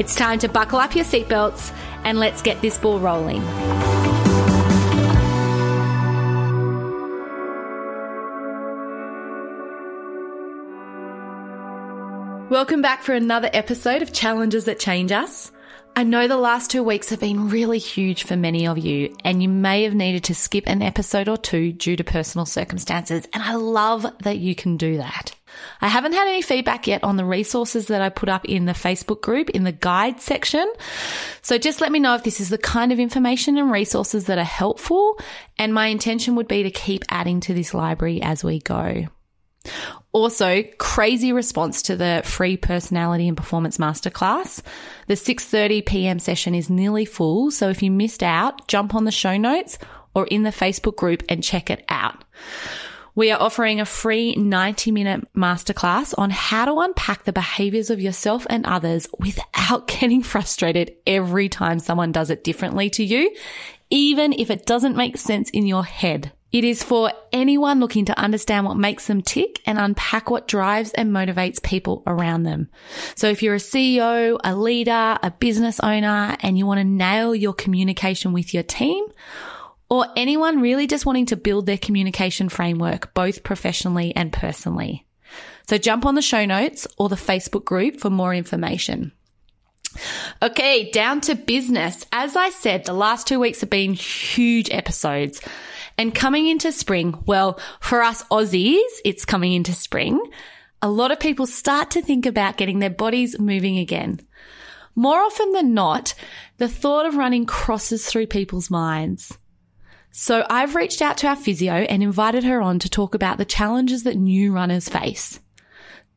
It's time to buckle up your seatbelts and let's get this ball rolling. Welcome back for another episode of Challenges That Change Us. I know the last two weeks have been really huge for many of you, and you may have needed to skip an episode or two due to personal circumstances, and I love that you can do that. I haven't had any feedback yet on the resources that I put up in the Facebook group in the guide section. So just let me know if this is the kind of information and resources that are helpful, and my intention would be to keep adding to this library as we go. Also, crazy response to the free personality and performance masterclass. The 6:30 p.m. session is nearly full, so if you missed out, jump on the show notes or in the Facebook group and check it out. We are offering a free 90 minute masterclass on how to unpack the behaviors of yourself and others without getting frustrated every time someone does it differently to you, even if it doesn't make sense in your head. It is for anyone looking to understand what makes them tick and unpack what drives and motivates people around them. So if you're a CEO, a leader, a business owner, and you want to nail your communication with your team, or anyone really just wanting to build their communication framework, both professionally and personally. So jump on the show notes or the Facebook group for more information. Okay, down to business. As I said, the last two weeks have been huge episodes. And coming into spring, well, for us Aussies, it's coming into spring. A lot of people start to think about getting their bodies moving again. More often than not, the thought of running crosses through people's minds. So I've reached out to our physio and invited her on to talk about the challenges that new runners face.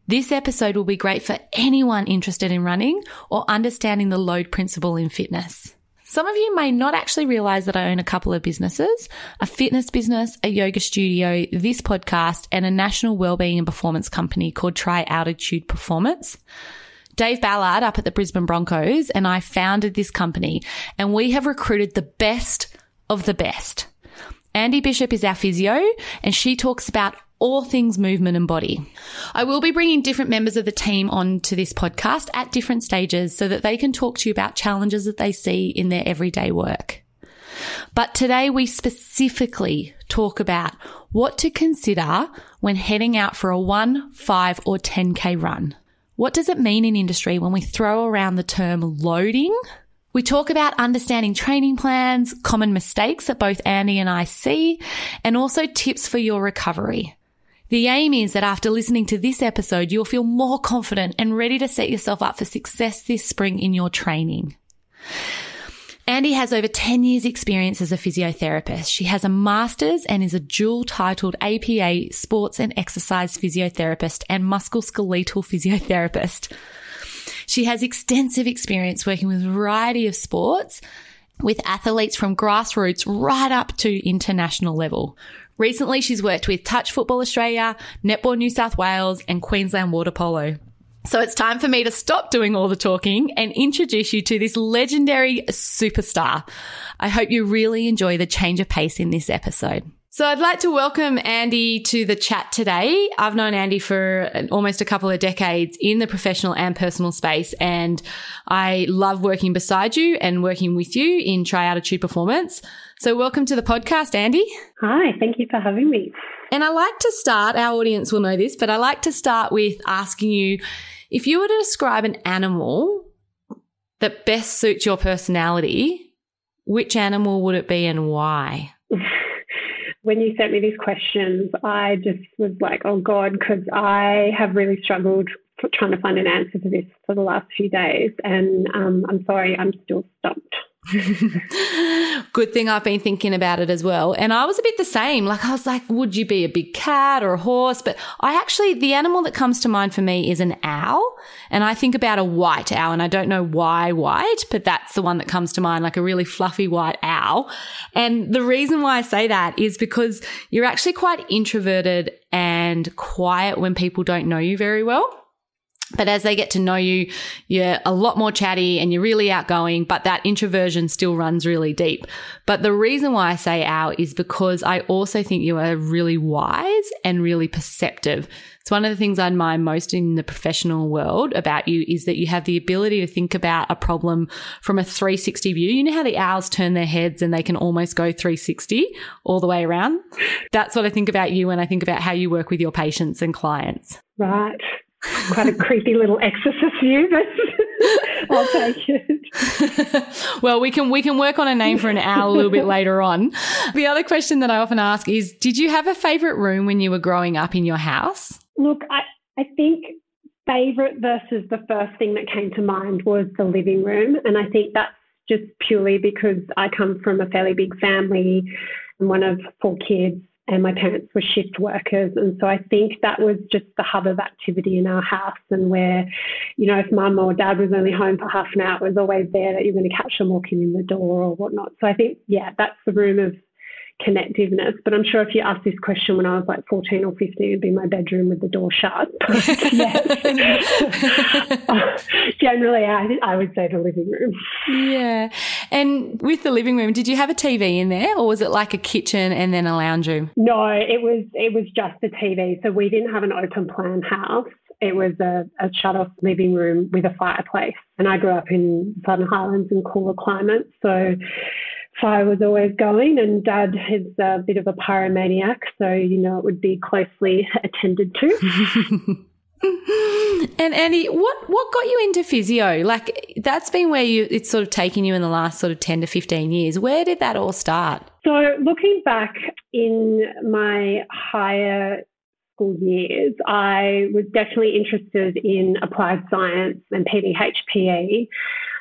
This episode will be great for anyone interested in running or understanding the load principle in fitness. Some of you may not actually realize that I own a couple of businesses, a fitness business, a yoga studio, this podcast, and a national wellbeing and performance company called Tri Altitude Performance. Dave Ballard up at the Brisbane Broncos and I founded this company and we have recruited the best of the best. Andy Bishop is our physio and she talks about all things movement and body. I will be bringing different members of the team on to this podcast at different stages so that they can talk to you about challenges that they see in their everyday work. But today we specifically talk about what to consider when heading out for a 1, 5 or 10k run. What does it mean in industry when we throw around the term loading? We talk about understanding training plans, common mistakes that both Andy and I see, and also tips for your recovery. The aim is that after listening to this episode, you'll feel more confident and ready to set yourself up for success this spring in your training. Andy has over 10 years experience as a physiotherapist. She has a master's and is a dual titled APA sports and exercise physiotherapist and musculoskeletal physiotherapist. She has extensive experience working with a variety of sports with athletes from grassroots right up to international level. Recently, she's worked with Touch Football Australia, Netball New South Wales, and Queensland Water Polo. So it's time for me to stop doing all the talking and introduce you to this legendary superstar. I hope you really enjoy the change of pace in this episode. So I'd like to welcome Andy to the chat today. I've known Andy for almost a couple of decades in the professional and personal space, and I love working beside you and working with you in Tri Altitude Performance. So welcome to the podcast, Andy. Hi, thank you for having me. And I like to start, our audience will know this, but I like to start with asking you if you were to describe an animal that best suits your personality, which animal would it be and why? when you sent me these questions, I just was like, oh God, because I have really struggled trying to find an answer to this for the last few days. And um, I'm sorry, I'm still stumped. Good thing I've been thinking about it as well. And I was a bit the same. Like, I was like, would you be a big cat or a horse? But I actually, the animal that comes to mind for me is an owl. And I think about a white owl, and I don't know why white, but that's the one that comes to mind, like a really fluffy white owl. And the reason why I say that is because you're actually quite introverted and quiet when people don't know you very well. But as they get to know you, you're a lot more chatty and you're really outgoing, but that introversion still runs really deep. But the reason why I say owl is because I also think you are really wise and really perceptive. It's one of the things I admire most in the professional world about you is that you have the ability to think about a problem from a 360 view. You know how the owls turn their heads and they can almost go 360 all the way around? That's what I think about you when I think about how you work with your patients and clients. Right quite a creepy little exorcist view, but I'll take it. well, we can we can work on a name for an owl a little bit later on. The other question that I often ask is, did you have a favorite room when you were growing up in your house? Look, I, I think favorite versus the first thing that came to mind was the living room, and I think that's just purely because I come from a fairly big family. I'm one of four kids and my parents were shift workers. And so I think that was just the hub of activity in our house and where, you know, if mum or dad was only home for half an hour, it was always there that you're going to catch them walking in the door or whatnot. So I think, yeah, that's the room of connectiveness. But I'm sure if you asked this question when I was like 14 or 15, it'd be my bedroom with the door shut. Generally, I, I would say the living room. Yeah. And with the living room, did you have a TV in there or was it like a kitchen and then a lounge room? No, it was it was just the TV. So we didn't have an open plan house. It was a, a shut off living room with a fireplace. And I grew up in Southern Highlands in cooler climates. So fire was always going, and Dad is a bit of a pyromaniac, so you know it would be closely attended to. and Andy, what what got you into physio? Like that's been where you it's sort of taken you in the last sort of ten to fifteen years. Where did that all start? So looking back in my higher school years, I was definitely interested in applied science and PDHPE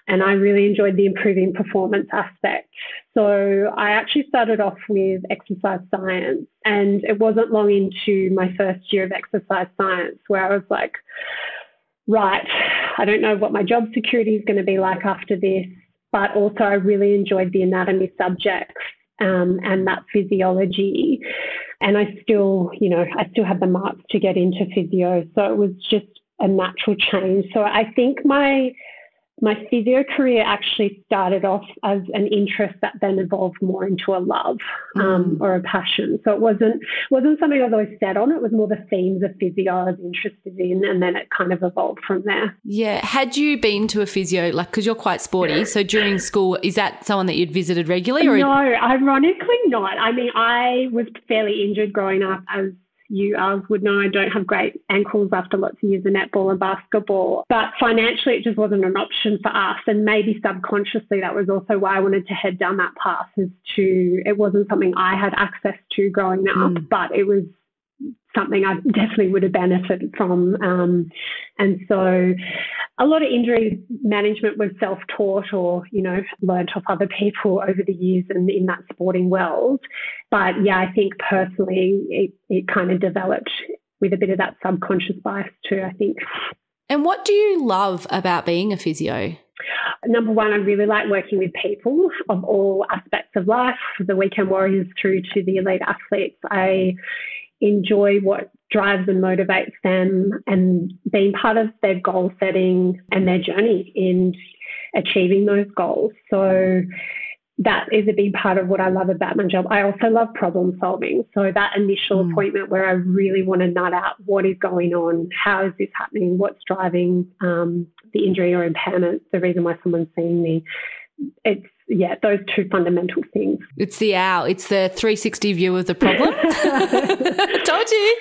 and I really enjoyed the improving performance aspect. So I actually started off with exercise science, and it wasn't long into my first year of exercise science where I was like, right, I don't know what my job security is going to be like after this, but also I really enjoyed the anatomy subjects um, and that physiology. And I still, you know, I still had the marks to get into physio. So it was just a natural change. So I think my my physio career actually started off as an interest that then evolved more into a love um, mm. or a passion. So it wasn't wasn't something I was always set on. It was more the themes of physio I was interested in, and then it kind of evolved from there. Yeah. Had you been to a physio like because you're quite sporty? So during school, is that someone that you'd visited regularly? Or no, ironically not. I mean, I was fairly injured growing up as you uh, would know I don't have great ankles after lots of years of netball and basketball. But financially, it just wasn't an option for us. And maybe subconsciously, that was also why I wanted to head down that path, is to, it wasn't something I had access to growing up, mm. but it was something I definitely would have benefited from. Um, and so a lot of injury management was self taught or, you know, learned off other people over the years and in that sporting world. But yeah, I think personally it, it kind of developed with a bit of that subconscious bias too, I think. And what do you love about being a physio? Number one, I really like working with people of all aspects of life, the weekend warriors through to the elite athletes. I enjoy what drives and motivates them and being part of their goal setting and their journey in achieving those goals. So that is a big part of what I love about my job. I also love problem solving. So that initial mm. appointment where I really want to nut out what is going on, how is this happening, what's driving um, the injury or impairment, the reason why someone's seeing me. It's yeah, those two fundamental things. It's the owl. It's the 360 view of the problem. Told you.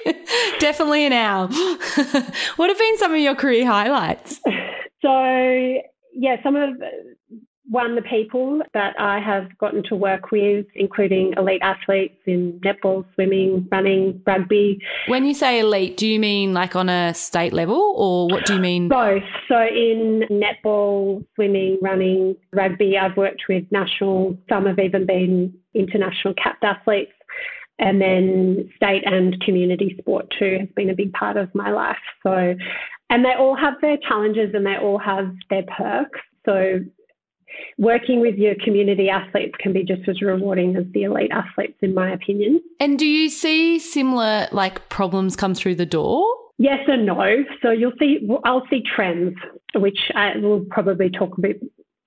Definitely an owl. what have been some of your career highlights? So, yeah, some of one, the people that I have gotten to work with, including elite athletes in netball, swimming, running, rugby. When you say elite, do you mean like on a state level or what do you mean? Both. So in netball, swimming, running, rugby, I've worked with national, some have even been international capped athletes. And then state and community sport too has been a big part of my life. So, and they all have their challenges and they all have their perks. So working with your community athletes can be just as rewarding as the elite athletes, in my opinion. And do you see similar like problems come through the door? Yes and no. So you'll see, I'll see trends, which uh, I will probably talk a bit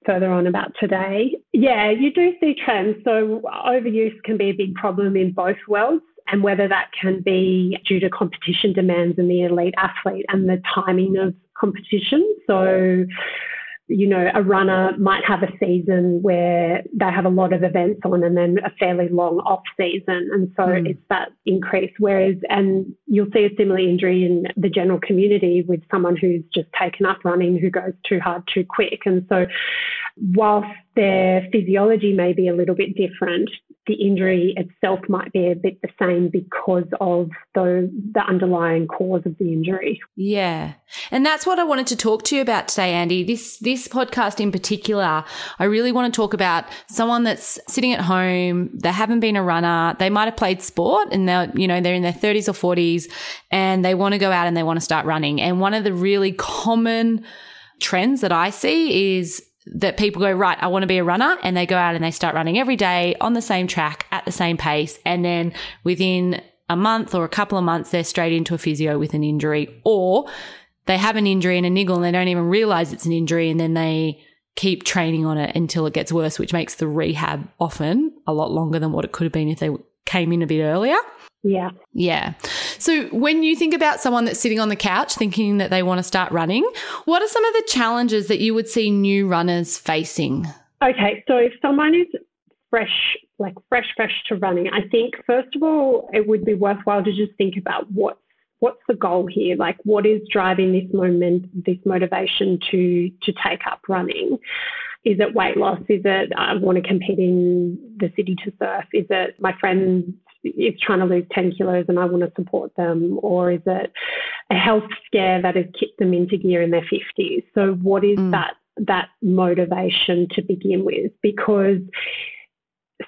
further on about today. Yeah, you do see trends. So overuse can be a big problem in both worlds. And whether that can be due to competition demands in the elite athlete and the timing of competition. So you know, a runner might have a season where they have a lot of events on and then a fairly long off season. And so mm. it's that increase. Whereas, and you'll see a similar injury in the general community with someone who's just taken up running who goes too hard too quick. And so, whilst their physiology may be a little bit different, the injury itself might be a bit the same because of the, the underlying cause of the injury. Yeah. And that's what I wanted to talk to you about today, Andy. This, this podcast in particular, I really want to talk about someone that's sitting at home. They haven't been a runner. They might have played sport and they're, you know, they're in their 30s or 40s and they want to go out and they want to start running. And one of the really common trends that I see is that people go, right, I want to be a runner. And they go out and they start running every day on the same track at the same pace. And then within a month or a couple of months, they're straight into a physio with an injury or they have an injury and a niggle and they don't even realize it's an injury. And then they keep training on it until it gets worse, which makes the rehab often a lot longer than what it could have been if they came in a bit earlier. Yeah. Yeah. So when you think about someone that's sitting on the couch thinking that they want to start running, what are some of the challenges that you would see new runners facing? Okay. So if someone is fresh, like fresh, fresh to running, I think first of all, it would be worthwhile to just think about what's what's the goal here? Like what is driving this moment, this motivation to to take up running? Is it weight loss? Is it I want to compete in the city to surf? Is it my friend is trying to lose 10 kilos and I want to support them? Or is it a health scare that has kicked them into gear in their 50s? So, what is mm. that, that motivation to begin with? Because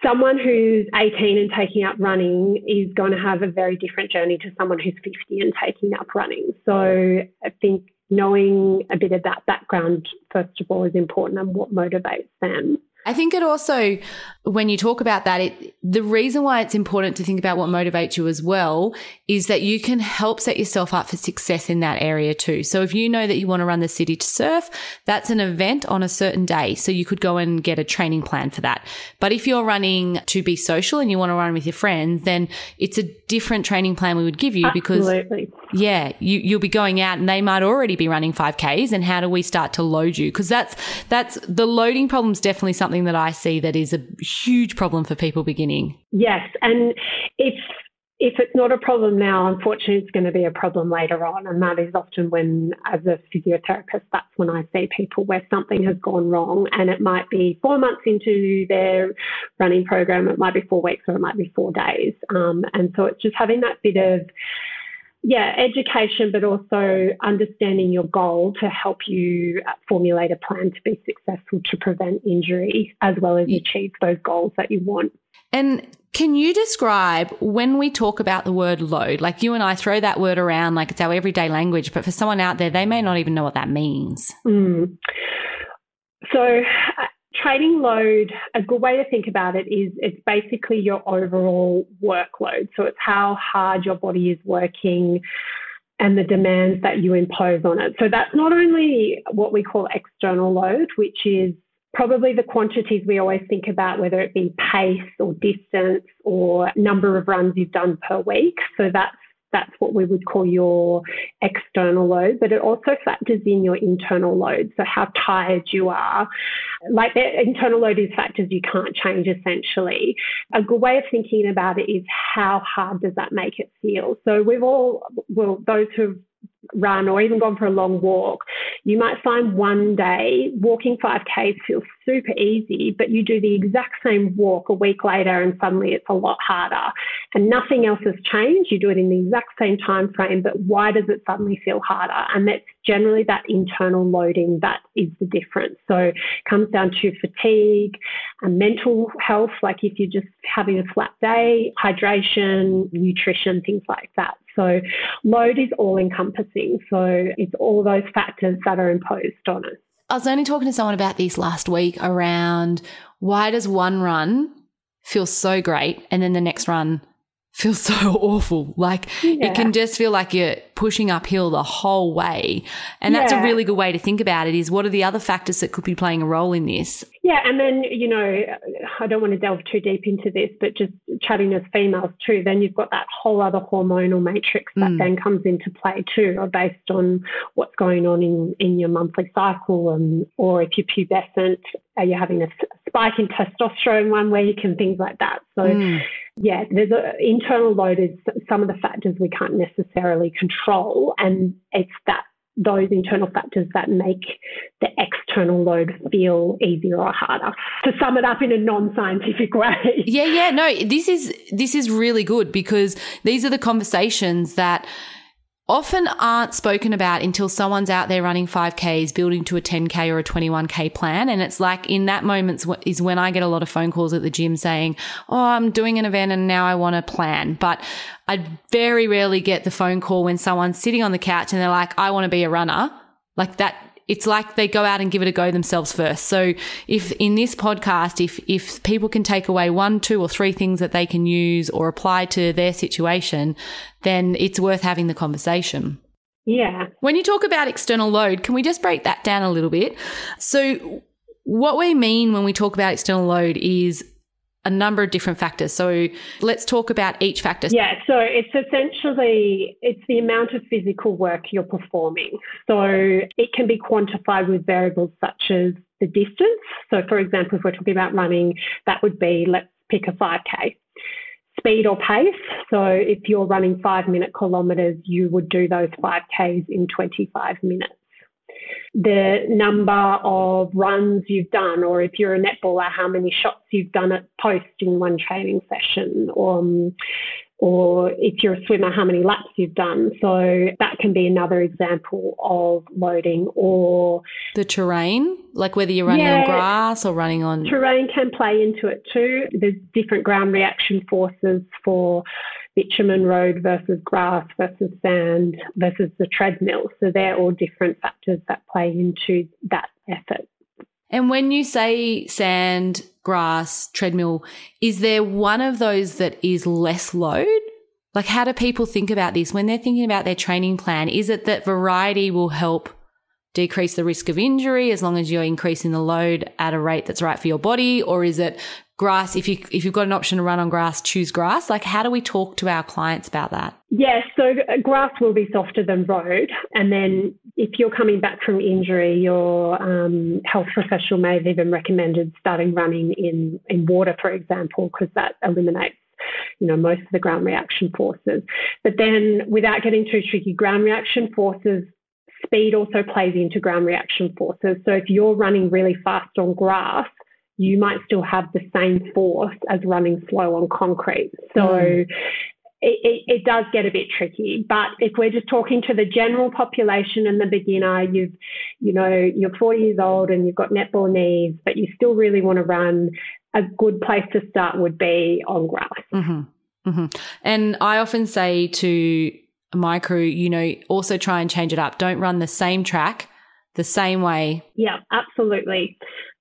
someone who's 18 and taking up running is going to have a very different journey to someone who's 50 and taking up running. So, I think knowing a bit of that background, first of all, is important and what motivates them. I think it also, when you talk about that, it, the reason why it's important to think about what motivates you as well is that you can help set yourself up for success in that area too. So if you know that you want to run the city to surf, that's an event on a certain day. So you could go and get a training plan for that. But if you're running to be social and you want to run with your friends, then it's a different training plan we would give you because Absolutely. Yeah, you, you'll be going out and they might already be running 5Ks. And how do we start to load you? Because that's, that's the loading problem is definitely something that I see that is a huge problem for people beginning. Yes, and if if it's not a problem now, unfortunately, it's going to be a problem later on. And that is often when, as a physiotherapist, that's when I see people where something has gone wrong. And it might be four months into their running program, it might be four weeks, or it might be four days. Um, and so it's just having that bit of yeah, education, but also understanding your goal to help you formulate a plan to be successful to prevent injury as well as achieve those goals that you want. And can you describe when we talk about the word load, like you and I throw that word around like it's our everyday language, but for someone out there, they may not even know what that means. Mm. So, training load, a good way to think about it is it's basically your overall workload. So it's how hard your body is working and the demands that you impose on it. So that's not only what we call external load, which is probably the quantities we always think about, whether it be pace or distance or number of runs you've done per week. So that's that's what we would call your external load, but it also factors in your internal load. So how tired you are. Like the internal load is factors you can't change essentially. A good way of thinking about it is how hard does that make it feel? So we've all, well, those who've run or even gone for a long walk, you might find one day walking 5Ks feels super easy, but you do the exact same walk a week later and suddenly it's a lot harder. And nothing else has changed. You do it in the exact same time frame, but why does it suddenly feel harder? And that's generally that internal loading that is the difference. So it comes down to fatigue and mental health, like if you're just having a flat day, hydration, nutrition, things like that. So load is all encompassing. So it's all those factors that are imposed on us. I was only talking to someone about this last week around why does one run feel so great and then the next run feels so awful. Like yeah. it can just feel like you're pushing uphill the whole way. And that's yeah. a really good way to think about it is what are the other factors that could be playing a role in this? Yeah. And then, you know, I don't want to delve too deep into this, but just chatting as females too, then you've got that whole other hormonal matrix that mm. then comes into play too, based on what's going on in, in your monthly cycle and, or if you're pubescent, are you having a spike in testosterone one week and things like that. So, mm. yeah, there's an internal load is some of the factors we can't necessarily control, and it's that those internal factors that make the external load feel easier or harder. To sum it up in a non-scientific way. Yeah, yeah, no, this is this is really good because these are the conversations that often aren't spoken about until someone's out there running 5Ks, building to a 10K or a 21K plan. And it's like in that moment is when I get a lot of phone calls at the gym saying, Oh, I'm doing an event and now I want a plan. But I very rarely get the phone call when someone's sitting on the couch and they're like, I want to be a runner. Like that it's like they go out and give it a go themselves first. So if in this podcast, if, if people can take away one, two or three things that they can use or apply to their situation, then it's worth having the conversation. Yeah. When you talk about external load, can we just break that down a little bit? So what we mean when we talk about external load is a number of different factors. So let's talk about each factor. Yeah, so it's essentially it's the amount of physical work you're performing. So it can be quantified with variables such as the distance. So for example, if we're talking about running, that would be let's pick a 5k. Speed or pace. So if you're running five minute kilometres, you would do those 5Ks in 25 minutes the number of runs you've done, or if you're a netballer, how many shots you've done at post in one training session, or, um, or if you're a swimmer, how many laps you've done. So that can be another example of loading or the terrain, like whether you're running yeah, on grass or running on. Terrain can play into it too. There's different ground reaction forces for bitumen road versus grass versus sand versus the treadmill. So they're all different factors that play into that effort. And when you say sand, grass, treadmill, is there one of those that is less load? Like, how do people think about this when they're thinking about their training plan? Is it that variety will help decrease the risk of injury as long as you're increasing the load at a rate that's right for your body? Or is it grass if you if you've got an option to run on grass choose grass. Like how do we talk to our clients about that? Yes so uh, grass will be softer than road and then if you're coming back from injury your um, health professional may have even recommended starting running in in water for example because that eliminates you know most of the ground reaction forces. But then without getting too tricky ground reaction forces speed also plays into ground reaction forces. So if you're running really fast on grass you might still have the same force as running slow on concrete. So mm. it, it, it, does get a bit tricky. But if we're just talking to the general population and the beginner, you've, you know, you're 40 years old and you've got netball knees, but you still really want to run, a good place to start would be on grass. Mm-hmm. Mm-hmm. And I often say to my crew, you know, also try and change it up. Don't run the same track the same way. Yeah, absolutely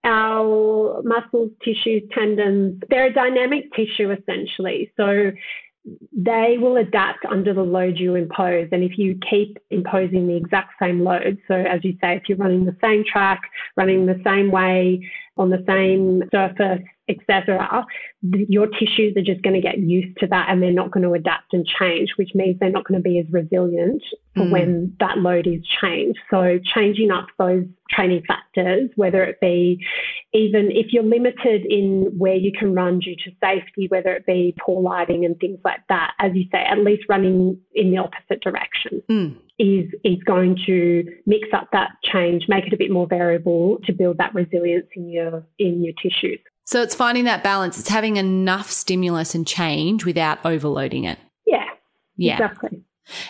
our muscles, tissues, tendons, they're a dynamic tissue essentially. So they will adapt under the load you impose. And if you keep imposing the exact same load, so as you say, if you're running the same track, running the same way on the same surface, etc., your tissues are just going to get used to that and they're not going to adapt and change, which means they're not going to be as resilient for mm. when that load is changed. So changing up those training factors, whether it be even if you're limited in where you can run due to safety, whether it be poor lighting and things like that, as you say, at least running in the opposite direction. Mm. Is is going to mix up that change, make it a bit more variable to build that resilience in your in your tissues. So it's finding that balance. It's having enough stimulus and change without overloading it. Yeah. Yeah. Exactly.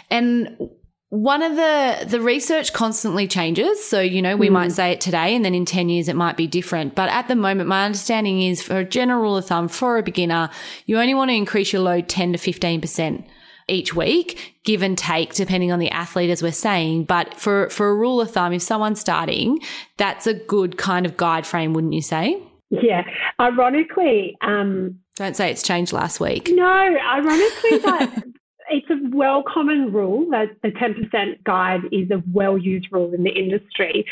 And one of the the research constantly changes so you know we mm. might say it today and then in 10 years it might be different but at the moment my understanding is for a general rule of thumb for a beginner you only want to increase your load 10 to 15% each week give and take depending on the athlete as we're saying but for for a rule of thumb if someone's starting that's a good kind of guide frame wouldn't you say yeah ironically um don't say it's changed last week no ironically that it's a well common rule that the 10% guide is a well used rule in the industry.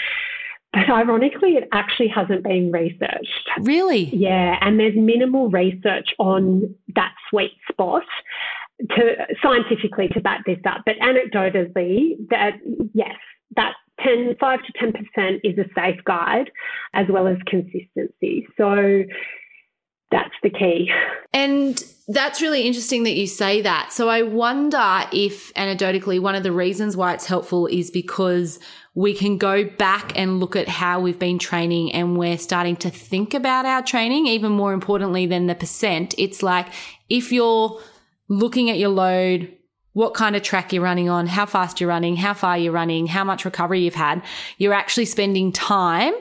But ironically, it actually hasn't been researched. Really? Yeah. And there's minimal research on that sweet spot to scientifically to back this up. But anecdotally, that yes, that 10, 5 to 10% is a safe guide as well as consistency. So that's the key. And that's really interesting that you say that. So I wonder if anecdotally one of the reasons why it's helpful is because we can go back and look at how we've been training and we're starting to think about our training even more importantly than the percent. It's like if you're looking at your load, what kind of track you're running on, how fast you're running, how far you're running, how much recovery you've had, you're actually spending time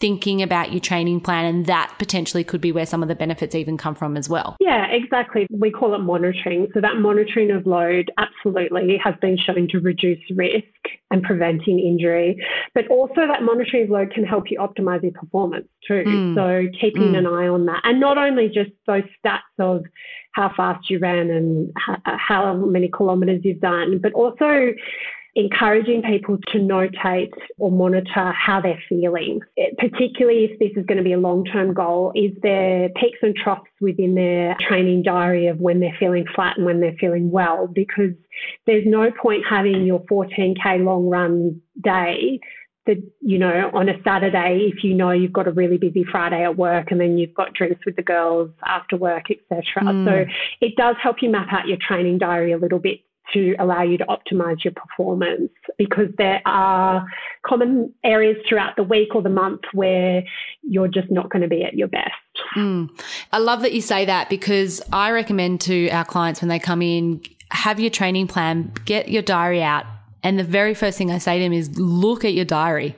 thinking about your training plan and that potentially could be where some of the benefits even come from as well. Yeah, exactly. We call it monitoring. So that monitoring of load absolutely has been shown to reduce risk and preventing injury, but also that monitoring of load can help you optimize your performance too. Mm. So keeping mm. an eye on that and not only just those stats of how fast you ran and how many kilometers you've done, but also encouraging people to notate or monitor how they're feeling, particularly if this is going to be a long term goal. Is there peaks and troughs within their training diary of when they're feeling flat and when they're feeling well? Because there's no point having your 14K long run day that, you know, on a Saturday, if you know you've got a really busy Friday at work and then you've got drinks with the girls after work, etc. Mm. So it does help you map out your training diary a little bit to allow you to optimize your performance because there are common areas throughout the week or the month where you're just not going to be at your best. Mm. I love that you say that because I recommend to our clients when they come in, have your training plan, get your diary out. And the very first thing I say to him is look at your diary.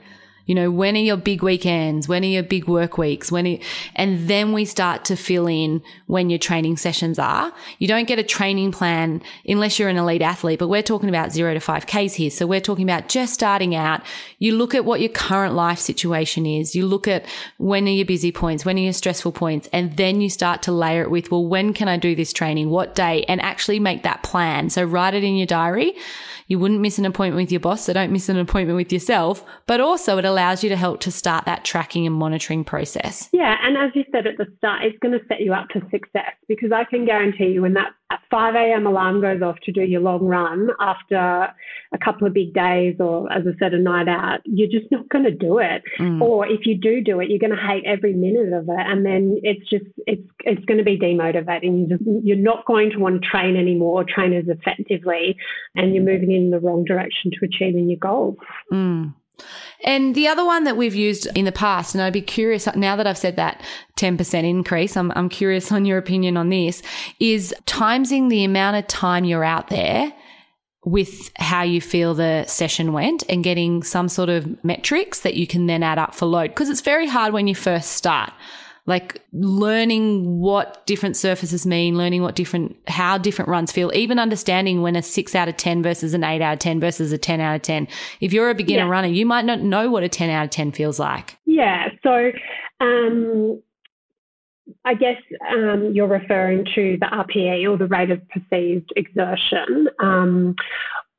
You know, when are your big weekends? When are your big work weeks? When, are, and then we start to fill in when your training sessions are. You don't get a training plan unless you're an elite athlete, but we're talking about zero to five Ks here. So we're talking about just starting out. You look at what your current life situation is. You look at when are your busy points? When are your stressful points? And then you start to layer it with, well, when can I do this training? What day? And actually make that plan. So write it in your diary. You wouldn't miss an appointment with your boss, so don't miss an appointment with yourself. But also, it allows you to help to start that tracking and monitoring process. Yeah, and as you said at the start, it's going to set you up for success because I can guarantee you when that 5 a.m. alarm goes off to do your long run after a couple of big days or, as I said, a night out, you're just not going to do it. Mm. Or if you do do it, you're going to hate every minute of it, and then it's just it's it's going to be demotivating. You just, you're not going to want to train anymore, or train as effectively, and you're moving in the wrong direction to achieving your goals. Mm. And the other one that we've used in the past, and I'd be curious now that I've said that 10% increase, I'm, I'm curious on your opinion on this, is timesing the amount of time you're out there with how you feel the session went and getting some sort of metrics that you can then add up for load. Because it's very hard when you first start like learning what different surfaces mean, learning what different, how different runs feel, even understanding when a six out of 10 versus an eight out of 10 versus a 10 out of 10. If you're a beginner yeah. runner, you might not know what a 10 out of 10 feels like. Yeah. So, um, I guess um, you're referring to the RPE or the rate of perceived exertion. Um,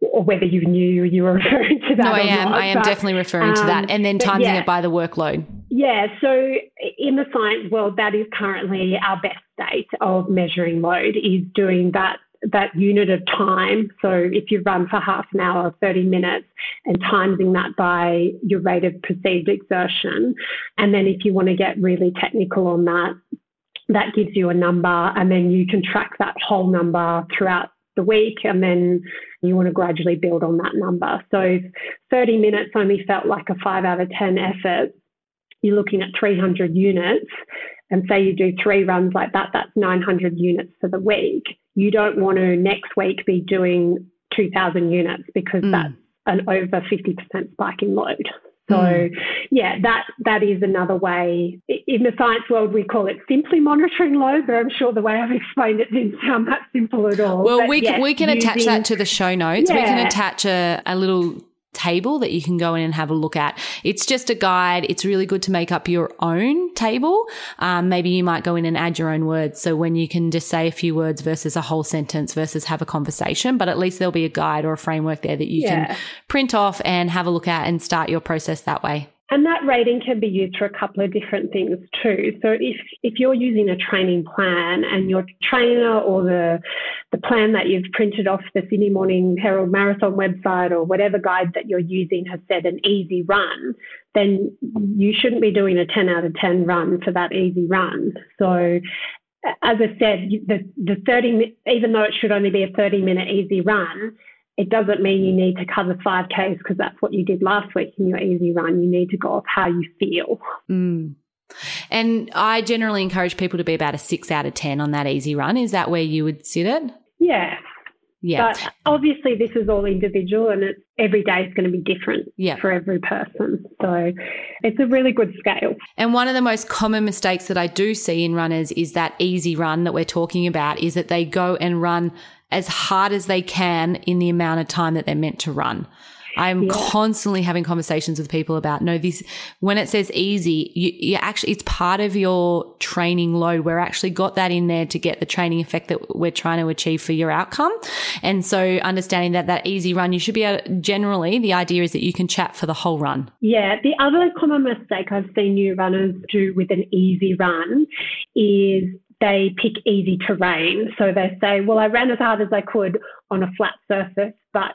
or whether you knew you were referring to that. No, I am. Not, I am but, definitely referring to that, and then timing yeah. it by the workload. Yeah. So in the science world, that is currently our best state of measuring load is doing that that unit of time. So if you run for half an hour or 30 minutes and timing that by your rate of perceived exertion. And then if you want to get really technical on that, that gives you a number and then you can track that whole number throughout the week and then You want to gradually build on that number. So 30 minutes only felt like a five out of 10 effort. You're looking at 300 units, and say you do three runs like that, that's 900 units for the week. You don't want to next week be doing 2,000 units because mm. that's an over 50% spike in load. So mm. yeah, that that is another way. In the science world, we call it simply monitoring load, but I'm sure the way I've explained it didn't sound that simple at all. Well, but we yes, we can using, attach that to the show notes. Yeah. We can attach a, a little table that you can go in and have a look at. It's just a guide. It's really good to make up your own table. Um, maybe you might go in and add your own words. So when you can just say a few words versus a whole sentence versus have a conversation, but at least there'll be a guide or a framework there that you yeah. can print off and have a look at and start your process that way. And that rating can be used for a couple of different things too. So if, if you're using a training plan and your trainer or the, the plan that you've printed off the Sydney Morning Herald Marathon website or whatever guide that you're using has said an easy run, then you shouldn't be doing a 10 out of 10 run for that easy run. So as I said, the, the 30, even though it should only be a 30 minute easy run, it doesn't mean you need to cover 5Ks because that's what you did last week in your easy run. You need to go off how you feel. Mm. And I generally encourage people to be about a six out of 10 on that easy run. Is that where you would sit it? Yeah. Yeah. But obviously, this is all individual and it's, every day is going to be different yeah. for every person. So it's a really good scale. And one of the most common mistakes that I do see in runners is that easy run that we're talking about is that they go and run as hard as they can in the amount of time that they're meant to run. I'm yeah. constantly having conversations with people about no, this, when it says easy, you, you, actually, it's part of your training load. We're actually got that in there to get the training effect that we're trying to achieve for your outcome. And so understanding that that easy run, you should be able, generally, the idea is that you can chat for the whole run. Yeah. The other common mistake I've seen new runners do with an easy run is they pick easy terrain. So they say, well, I ran as hard as I could on a flat surface, but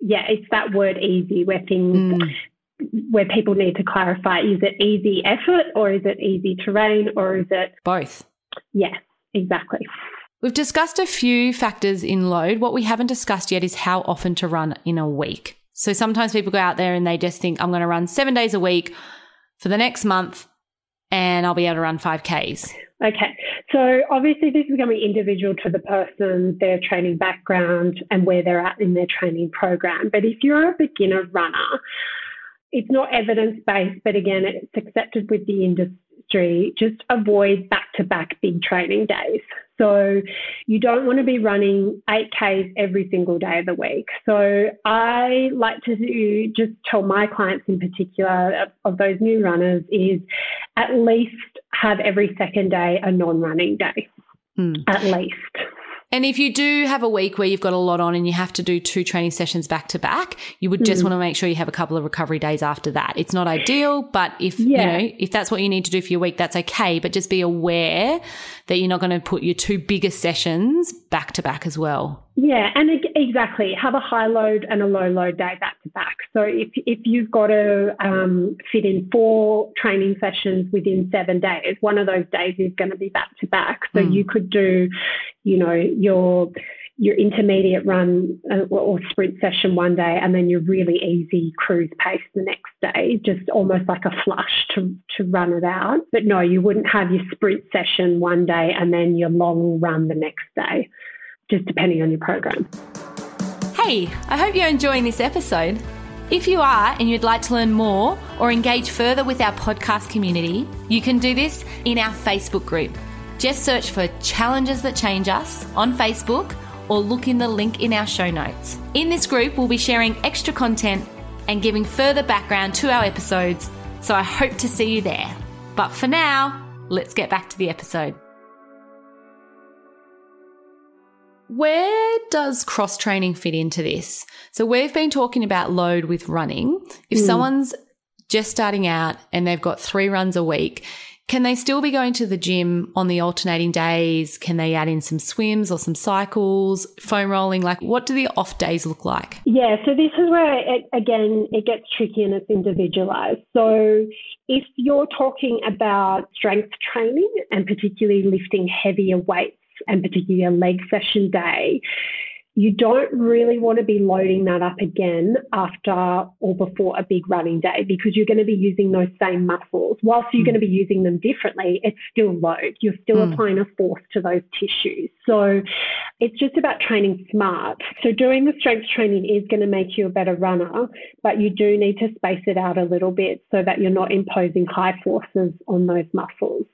yeah, it's that word easy where things, mm. where people need to clarify is it easy effort or is it easy terrain or is it both? Yes, exactly. We've discussed a few factors in load. What we haven't discussed yet is how often to run in a week. So sometimes people go out there and they just think, I'm going to run seven days a week for the next month and I'll be able to run 5Ks. Okay, so obviously this is going to be individual to the person, their training background, and where they're at in their training program. But if you're a beginner runner, it's not evidence based, but again, it's accepted with the industry. Just avoid back to back big training days. So you don't want to be running 8Ks every single day of the week. So I like to do, just tell my clients in particular of, of those new runners is at least have every second day a non running day, mm. at least. And if you do have a week where you've got a lot on and you have to do two training sessions back to back, you would just mm. want to make sure you have a couple of recovery days after that. It's not ideal, but if yeah. you know, if that's what you need to do for your week, that's okay. But just be aware that you're not going to put your two biggest sessions back to back as well. Yeah, and exactly have a high load and a low load day back to back. So if if you've got to um, fit in four training sessions within seven days, one of those days is going to be back to back. So mm. you could do, you know, your your intermediate run uh, or sprint session one day and then your really easy cruise pace the next day, just almost like a flush to, to run it out. But no, you wouldn't have your sprint session one day and then your long run the next day, just depending on your program. Hey, I hope you're enjoying this episode. If you are and you'd like to learn more or engage further with our podcast community, you can do this in our Facebook group. Just search for Challenges That Change Us on Facebook or look in the link in our show notes. In this group, we'll be sharing extra content and giving further background to our episodes, so I hope to see you there. But for now, let's get back to the episode. Where does cross training fit into this? So, we've been talking about load with running. If mm. someone's just starting out and they've got three runs a week, can they still be going to the gym on the alternating days? Can they add in some swims or some cycles, foam rolling? Like, what do the off days look like? Yeah, so this is where, it, again, it gets tricky and it's individualized. So, if you're talking about strength training and particularly lifting heavier weights and particularly a leg session day, you don't really want to be loading that up again after or before a big running day because you're going to be using those same muscles. Whilst you're mm. going to be using them differently, it's still load. You're still mm. applying a force to those tissues. So it's just about training smart. So doing the strength training is going to make you a better runner, but you do need to space it out a little bit so that you're not imposing high forces on those muscles.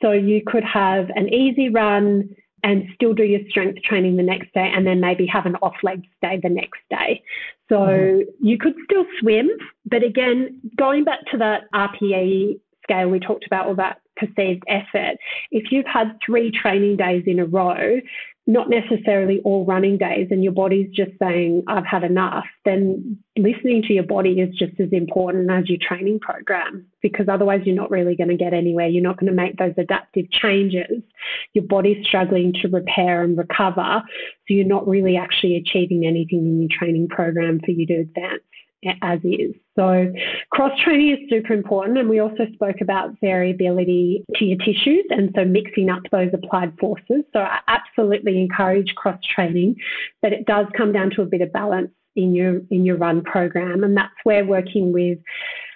So you could have an easy run and still do your strength training the next day and then maybe have an off leg day the next day. So mm-hmm. you could still swim, but again, going back to that RPE scale we talked about, all that perceived effort, if you've had three training days in a row, not necessarily all running days and your body's just saying, I've had enough, then listening to your body is just as important as your training program because otherwise you're not really going to get anywhere. You're not going to make those adaptive changes. Your body's struggling to repair and recover. So you're not really actually achieving anything in your training program for you to advance as is. So cross training is super important. And we also spoke about variability to your tissues and so mixing up those applied forces. So I absolutely encourage cross training, but it does come down to a bit of balance in your in your run program. And that's where working with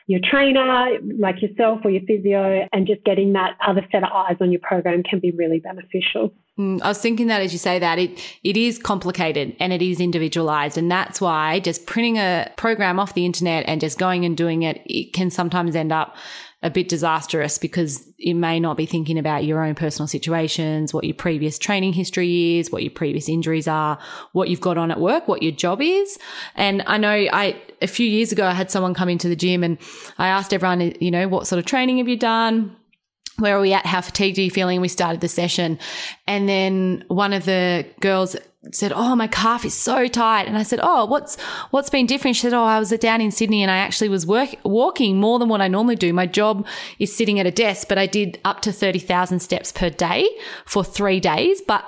your trainer, like yourself or your physio, and just getting that other set of eyes on your program can be really beneficial. Mm, I was thinking that as you say that it it is complicated and it is individualized, and that's why just printing a program off the internet and just going and doing it, it can sometimes end up a bit disastrous because it may not be thinking about your own personal situations, what your previous training history is, what your previous injuries are, what you've got on at work, what your job is. And I know I, a few years ago, I had someone come into the gym and I asked everyone, you know, what sort of training have you done? Where are we at? How fatigued are you feeling? We started the session. And then one of the girls said, Oh, my calf is so tight. And I said, Oh, what's, what's been different? She said, Oh, I was down in Sydney and I actually was work, walking more than what I normally do. My job is sitting at a desk, but I did up to 30,000 steps per day for three days. But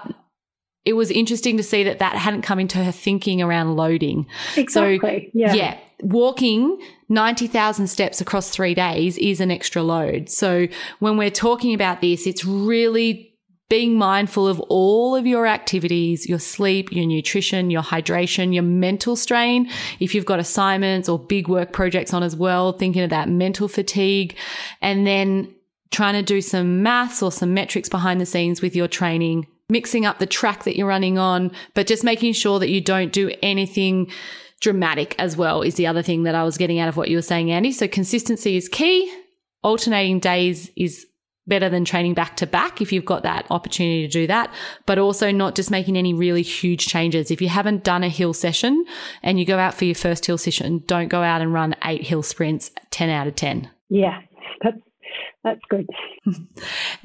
it was interesting to see that that hadn't come into her thinking around loading. Exactly. So, yeah. yeah walking 90,000 steps across three days is an extra load. So when we're talking about this, it's really being mindful of all of your activities, your sleep, your nutrition, your hydration, your mental strain. If you've got assignments or big work projects on as well, thinking of that mental fatigue and then trying to do some maths or some metrics behind the scenes with your training, mixing up the track that you're running on, but just making sure that you don't do anything dramatic as well is the other thing that I was getting out of what you were saying, Andy. So consistency is key. Alternating days is better than training back to back if you've got that opportunity to do that, but also not just making any really huge changes. If you haven't done a hill session and you go out for your first hill session, don't go out and run eight hill sprints, 10 out of 10. Yeah, that's, that's good.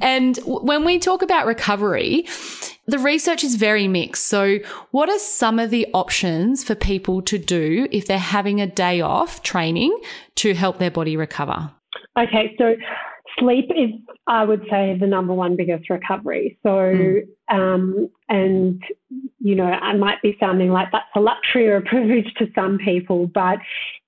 and when we talk about recovery, the research is very mixed. So, what are some of the options for people to do if they're having a day off training to help their body recover? Okay, so sleep is, I would say, the number one biggest recovery. So, mm. um, and you know, I might be sounding like that's a luxury or a privilege to some people, but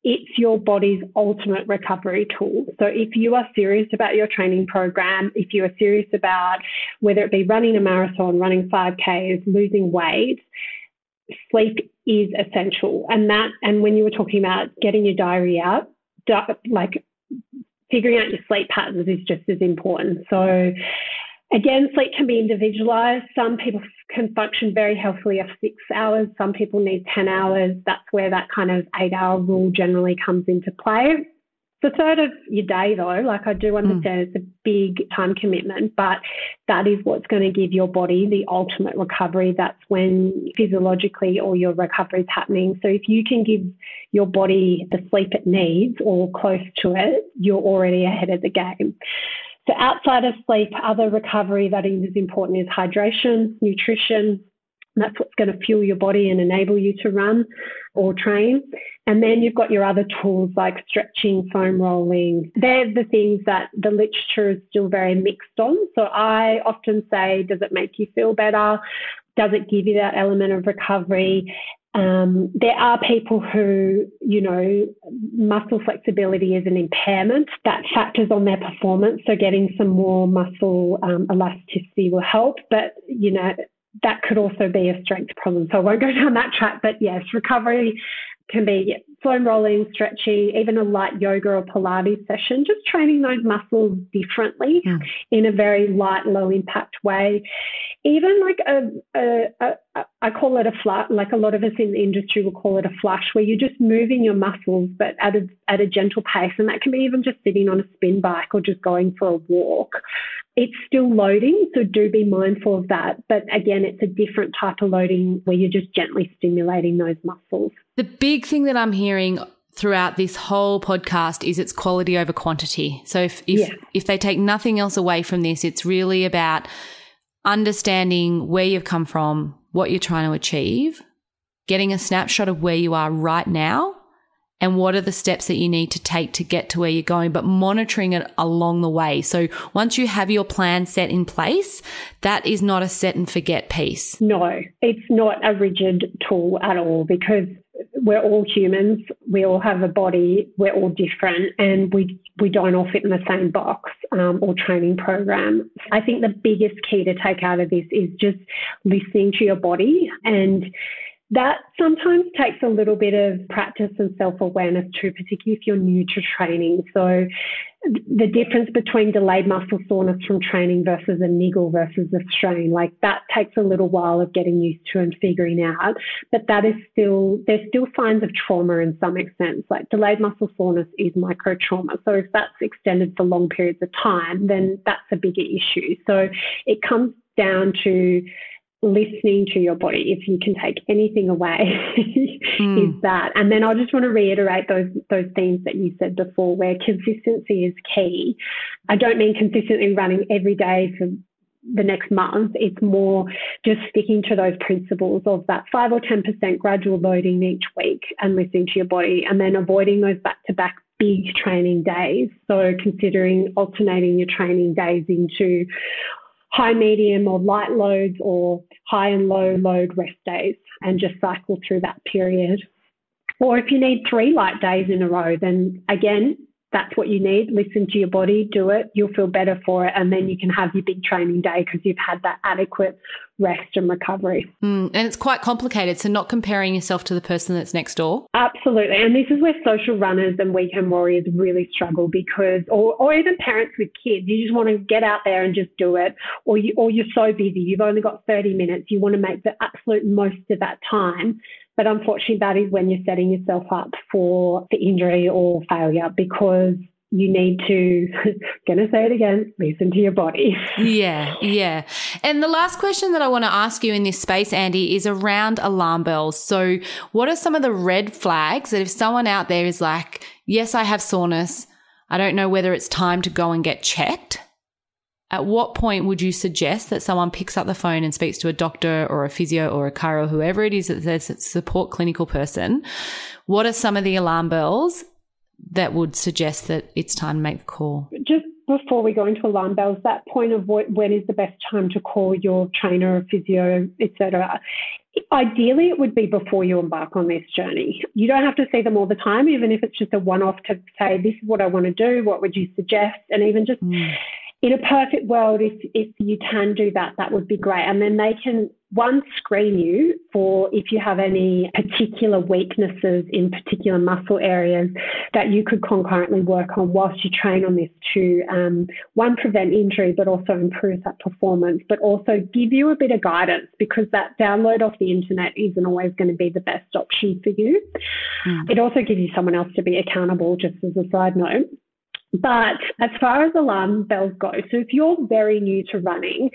it's your body's ultimate recovery tool. So if you are serious about your training program, if you are serious about whether it be running a marathon, running 5Ks, losing weight, sleep is essential. And that, and when you were talking about getting your diary out, like figuring out your sleep patterns is just as important. So Again, sleep can be individualized. Some people can function very healthily after six hours. Some people need 10 hours. That's where that kind of eight hour rule generally comes into play. The third of your day, though, like I do understand mm. it's a big time commitment, but that is what's going to give your body the ultimate recovery. That's when physiologically all your recovery is happening. So if you can give your body the sleep it needs or close to it, you're already ahead of the game. So outside of sleep, other recovery that is important is hydration, nutrition. That's what's going to fuel your body and enable you to run or train. And then you've got your other tools like stretching, foam rolling. They're the things that the literature is still very mixed on. So I often say, does it make you feel better? Does it give you that element of recovery? Um, there are people who, you know, muscle flexibility is an impairment that factors on their performance. So getting some more muscle um, elasticity will help. But, you know, that could also be a strength problem. So I won't go down that track, but yes, recovery can be foam rolling, stretching, even a light yoga or Pilates session, just training those muscles differently mm. in a very light, low impact way. Even like a, a, a, a I call it a flat, like a lot of us in the industry will call it a flush, where you're just moving your muscles, but at a, at a gentle pace. And that can be even just sitting on a spin bike or just going for a walk. It's still loading, so do be mindful of that. But again, it's a different type of loading where you're just gently stimulating those muscles. The big thing that I'm hearing throughout this whole podcast is it's quality over quantity. So if if, yeah. if they take nothing else away from this, it's really about understanding where you've come from, what you're trying to achieve, getting a snapshot of where you are right now, and what are the steps that you need to take to get to where you're going, but monitoring it along the way. So once you have your plan set in place, that is not a set and forget piece. No, it's not a rigid tool at all because we're all humans. We all have a body. We're all different, and we we don't all fit in the same box um, or training program. I think the biggest key to take out of this is just listening to your body and that sometimes takes a little bit of practice and self awareness too, particularly if you're new to training. So, the difference between delayed muscle soreness from training versus a niggle versus a strain, like that takes a little while of getting used to and figuring out. But that is still, there's still signs of trauma in some extent. Like delayed muscle soreness is micro trauma. So, if that's extended for long periods of time, then that's a bigger issue. So, it comes down to listening to your body if you can take anything away mm. is that. And then i just want to reiterate those those themes that you said before where consistency is key. I don't mean consistently running every day for the next month. It's more just sticking to those principles of that 5 or 10% gradual loading each week and listening to your body and then avoiding those back to back big training days. So considering alternating your training days into high, medium, or light loads or high and low load rest days and just cycle through that period. Or if you need three light days in a row, then again, that's what you need. Listen to your body, do it. You'll feel better for it. And then you can have your big training day because you've had that adequate rest and recovery. Mm, and it's quite complicated. So, not comparing yourself to the person that's next door. Absolutely. And this is where social runners and weekend warriors really struggle because, or, or even parents with kids, you just want to get out there and just do it. Or, you, or you're so busy, you've only got 30 minutes. You want to make the absolute most of that time. But unfortunately, that is when you're setting yourself up for the injury or failure because you need to, gonna say it again, listen to your body. Yeah, yeah. And the last question that I want to ask you in this space, andy is around alarm bells. So, what are some of the red flags that if someone out there is like, yes, I have soreness, I don't know whether it's time to go and get checked? At what point would you suggest that someone picks up the phone and speaks to a doctor or a physio or a chiro, whoever it is that says support clinical person? What are some of the alarm bells that would suggest that it's time to make the call? Just before we go into alarm bells, that point of what, when is the best time to call your trainer or physio, etc. Ideally, it would be before you embark on this journey. You don't have to see them all the time, even if it's just a one-off to say, "This is what I want to do. What would you suggest?" And even just. Mm in a perfect world, if, if you can do that, that would be great. And then they can, one, screen you for if you have any particular weaknesses in particular muscle areas that you could concurrently work on whilst you train on this to, um, one, prevent injury, but also improve that performance, but also give you a bit of guidance because that download off the internet isn't always going to be the best option for you. Mm. It also gives you someone else to be accountable, just as a side note. But as far as alarm bells go, so if you're very new to running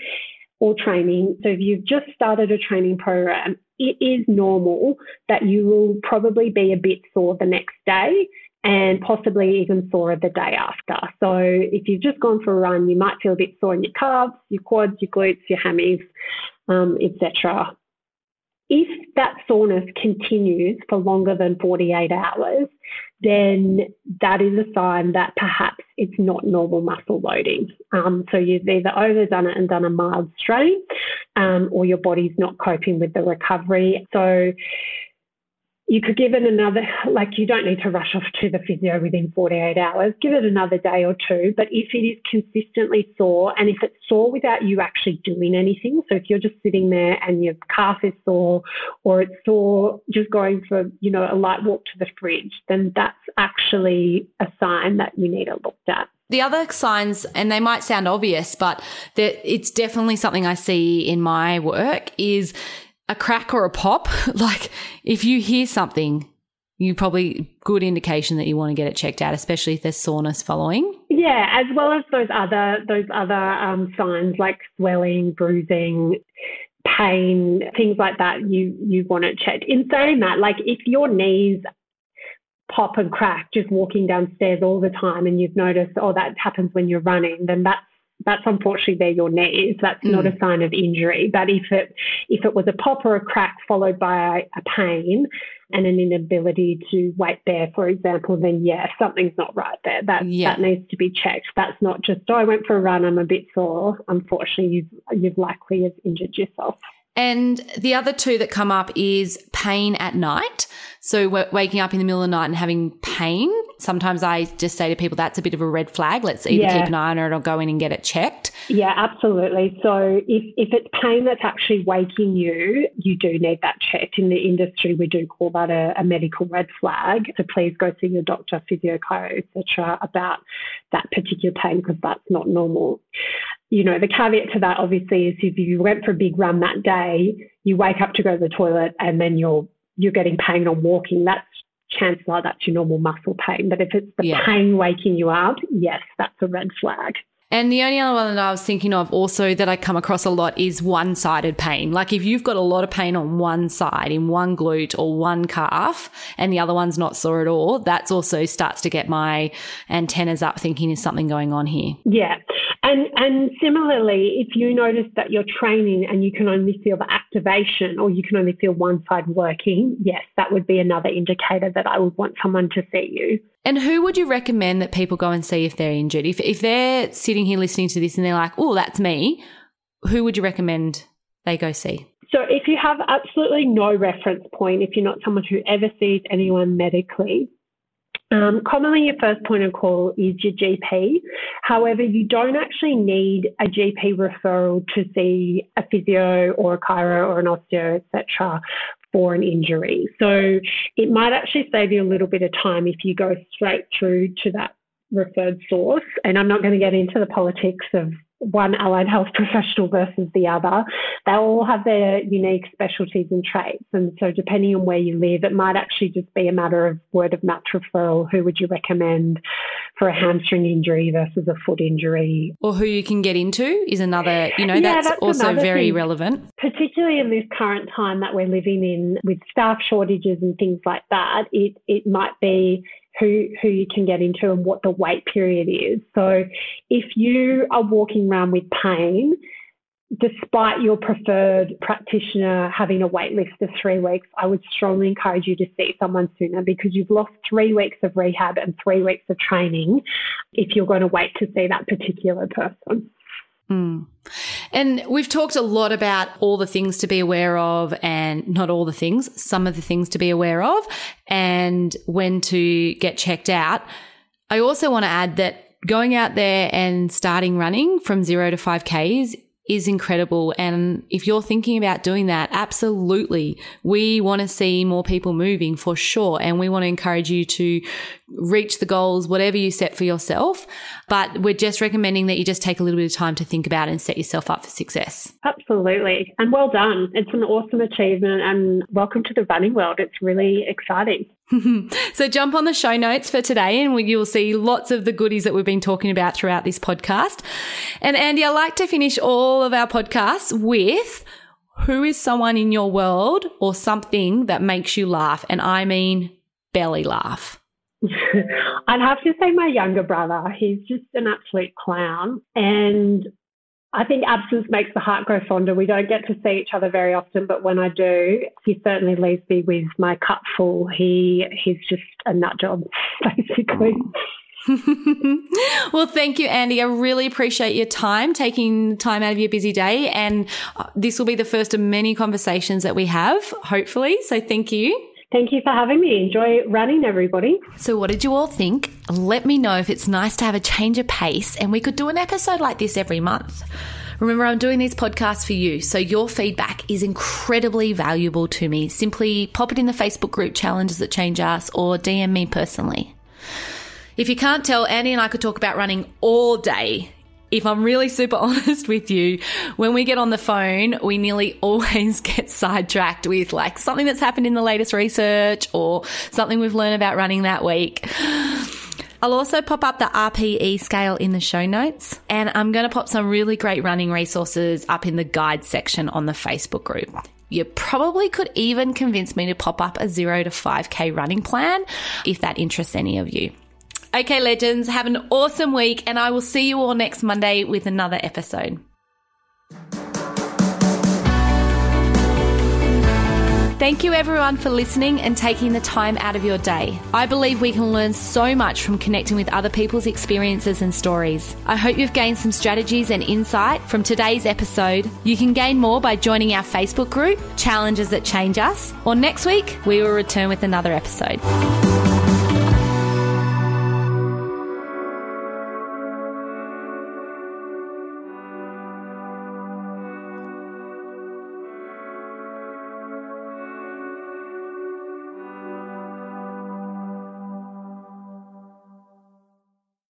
or training, so if you've just started a training program, it is normal that you will probably be a bit sore the next day and possibly even sore the day after. So if you've just gone for a run, you might feel a bit sore in your calves, your quads, your glutes, your hammies, um, etc. If that soreness continues for longer than 48 hours, then that is a sign that perhaps it's not normal muscle loading. Um, so you've either overdone it and done a mild strain, um, or your body's not coping with the recovery. So you could give it another, like you don't need to rush off to the physio within 48 hours. Give it another day or two. But if it is consistently sore and if it's sore without you actually doing anything, so if you're just sitting there and your calf is sore or it's sore just going for, you know, a light walk to the fridge, then that's actually a sign that you need it looked at. The other signs, and they might sound obvious, but it's definitely something I see in my work is a crack or a pop. like if you hear something, you probably good indication that you want to get it checked out, especially if there's soreness following. Yeah, as well as those other those other um, signs like swelling, bruising, pain, things like that. You you want it checked. In saying that, like if your knees pop and crack just walking downstairs all the time, and you've noticed, oh, that happens when you're running, then that's that's unfortunately they're your knees. That's mm. not a sign of injury. But if it if it was a pop or a crack followed by a pain and an inability to weight bear, for example, then yeah, something's not right there. That yeah. that needs to be checked. That's not just oh, I went for a run, I'm a bit sore. Unfortunately, you've you've likely have injured yourself. And the other two that come up is pain at night. So waking up in the middle of the night and having pain. Sometimes I just say to people that's a bit of a red flag. Let's either yeah. keep an eye on it or go in and get it checked. Yeah, absolutely. So if, if it's pain that's actually waking you, you do need that checked. In the industry, we do call that a, a medical red flag. So please go see your doctor, physio, chiro, etc. about that particular pain because that's not normal you know, the caveat to that obviously is if you went for a big run that day, you wake up to go to the toilet and then you're you're getting pain on walking. That's chances are that's your normal muscle pain. But if it's the yeah. pain waking you up, yes, that's a red flag. And the only other one that I was thinking of also that I come across a lot is one sided pain. Like if you've got a lot of pain on one side, in one glute or one calf, and the other one's not sore at all, that's also starts to get my antennas up thinking is something going on here. Yeah. And, and similarly, if you notice that you're training and you can only feel the activation or you can only feel one side working, yes, that would be another indicator that I would want someone to see you. And who would you recommend that people go and see if they're injured? If, if they're sitting here listening to this and they're like, oh, that's me, who would you recommend they go see? So, if you have absolutely no reference point, if you're not someone who ever sees anyone medically, um, commonly, your first point of call is your GP. However, you don't actually need a GP referral to see a physio or a chiro or an osteo, etc., for an injury. So it might actually save you a little bit of time if you go straight through to that referred source. And I'm not going to get into the politics of one allied health professional versus the other. They all have their unique specialties and traits. And so, depending on where you live, it might actually just be a matter of word of mouth referral. Who would you recommend for a hamstring injury versus a foot injury? Or who you can get into is another, you know, yeah, that's, that's, also very thing. relevant. Particularly in this current time that we're living in with staff shortages and things like that, it, it might be who who you can get into and what the wait period is. So if you are walking around with pain, despite your preferred practitioner having a wait list of three weeks, I would strongly encourage you to see someone sooner because you've lost three weeks of rehab and three weeks of training if you're going to wait to see that particular person. Mm. And we've talked a lot about all the things to be aware of and not all the things, some of the things to be aware of and when to get checked out. I also want to add that going out there and starting running from zero to 5Ks is incredible. And if you're thinking about doing that, absolutely. We want to see more people moving for sure. And we want to encourage you to reach the goals, whatever you set for yourself. But we're just recommending that you just take a little bit of time to think about and set yourself up for success. Absolutely. And well done. It's an awesome achievement and welcome to the running world. It's really exciting. so jump on the show notes for today and you'll see lots of the goodies that we've been talking about throughout this podcast. And Andy, I like to finish all of our podcasts with who is someone in your world or something that makes you laugh? And I mean belly laugh. I'd have to say my younger brother. He's just an absolute clown. And I think absence makes the heart grow fonder. We don't get to see each other very often, but when I do, he certainly leaves me with my cup full. He he's just a nut job, basically. well, thank you, Andy. I really appreciate your time, taking time out of your busy day. And uh, this will be the first of many conversations that we have, hopefully. So thank you. Thank you for having me. Enjoy running, everybody. So, what did you all think? Let me know if it's nice to have a change of pace and we could do an episode like this every month. Remember, I'm doing these podcasts for you, so your feedback is incredibly valuable to me. Simply pop it in the Facebook group Challenges That Change Us or DM me personally. If you can't tell, Andy and I could talk about running all day. If I'm really super honest with you, when we get on the phone, we nearly always get sidetracked with like something that's happened in the latest research or something we've learned about running that week. I'll also pop up the RPE scale in the show notes, and I'm going to pop some really great running resources up in the guide section on the Facebook group. You probably could even convince me to pop up a 0 to 5k running plan if that interests any of you. Okay, legends, have an awesome week, and I will see you all next Monday with another episode. Thank you everyone for listening and taking the time out of your day. I believe we can learn so much from connecting with other people's experiences and stories. I hope you've gained some strategies and insight from today's episode. You can gain more by joining our Facebook group, Challenges That Change Us, or next week we will return with another episode.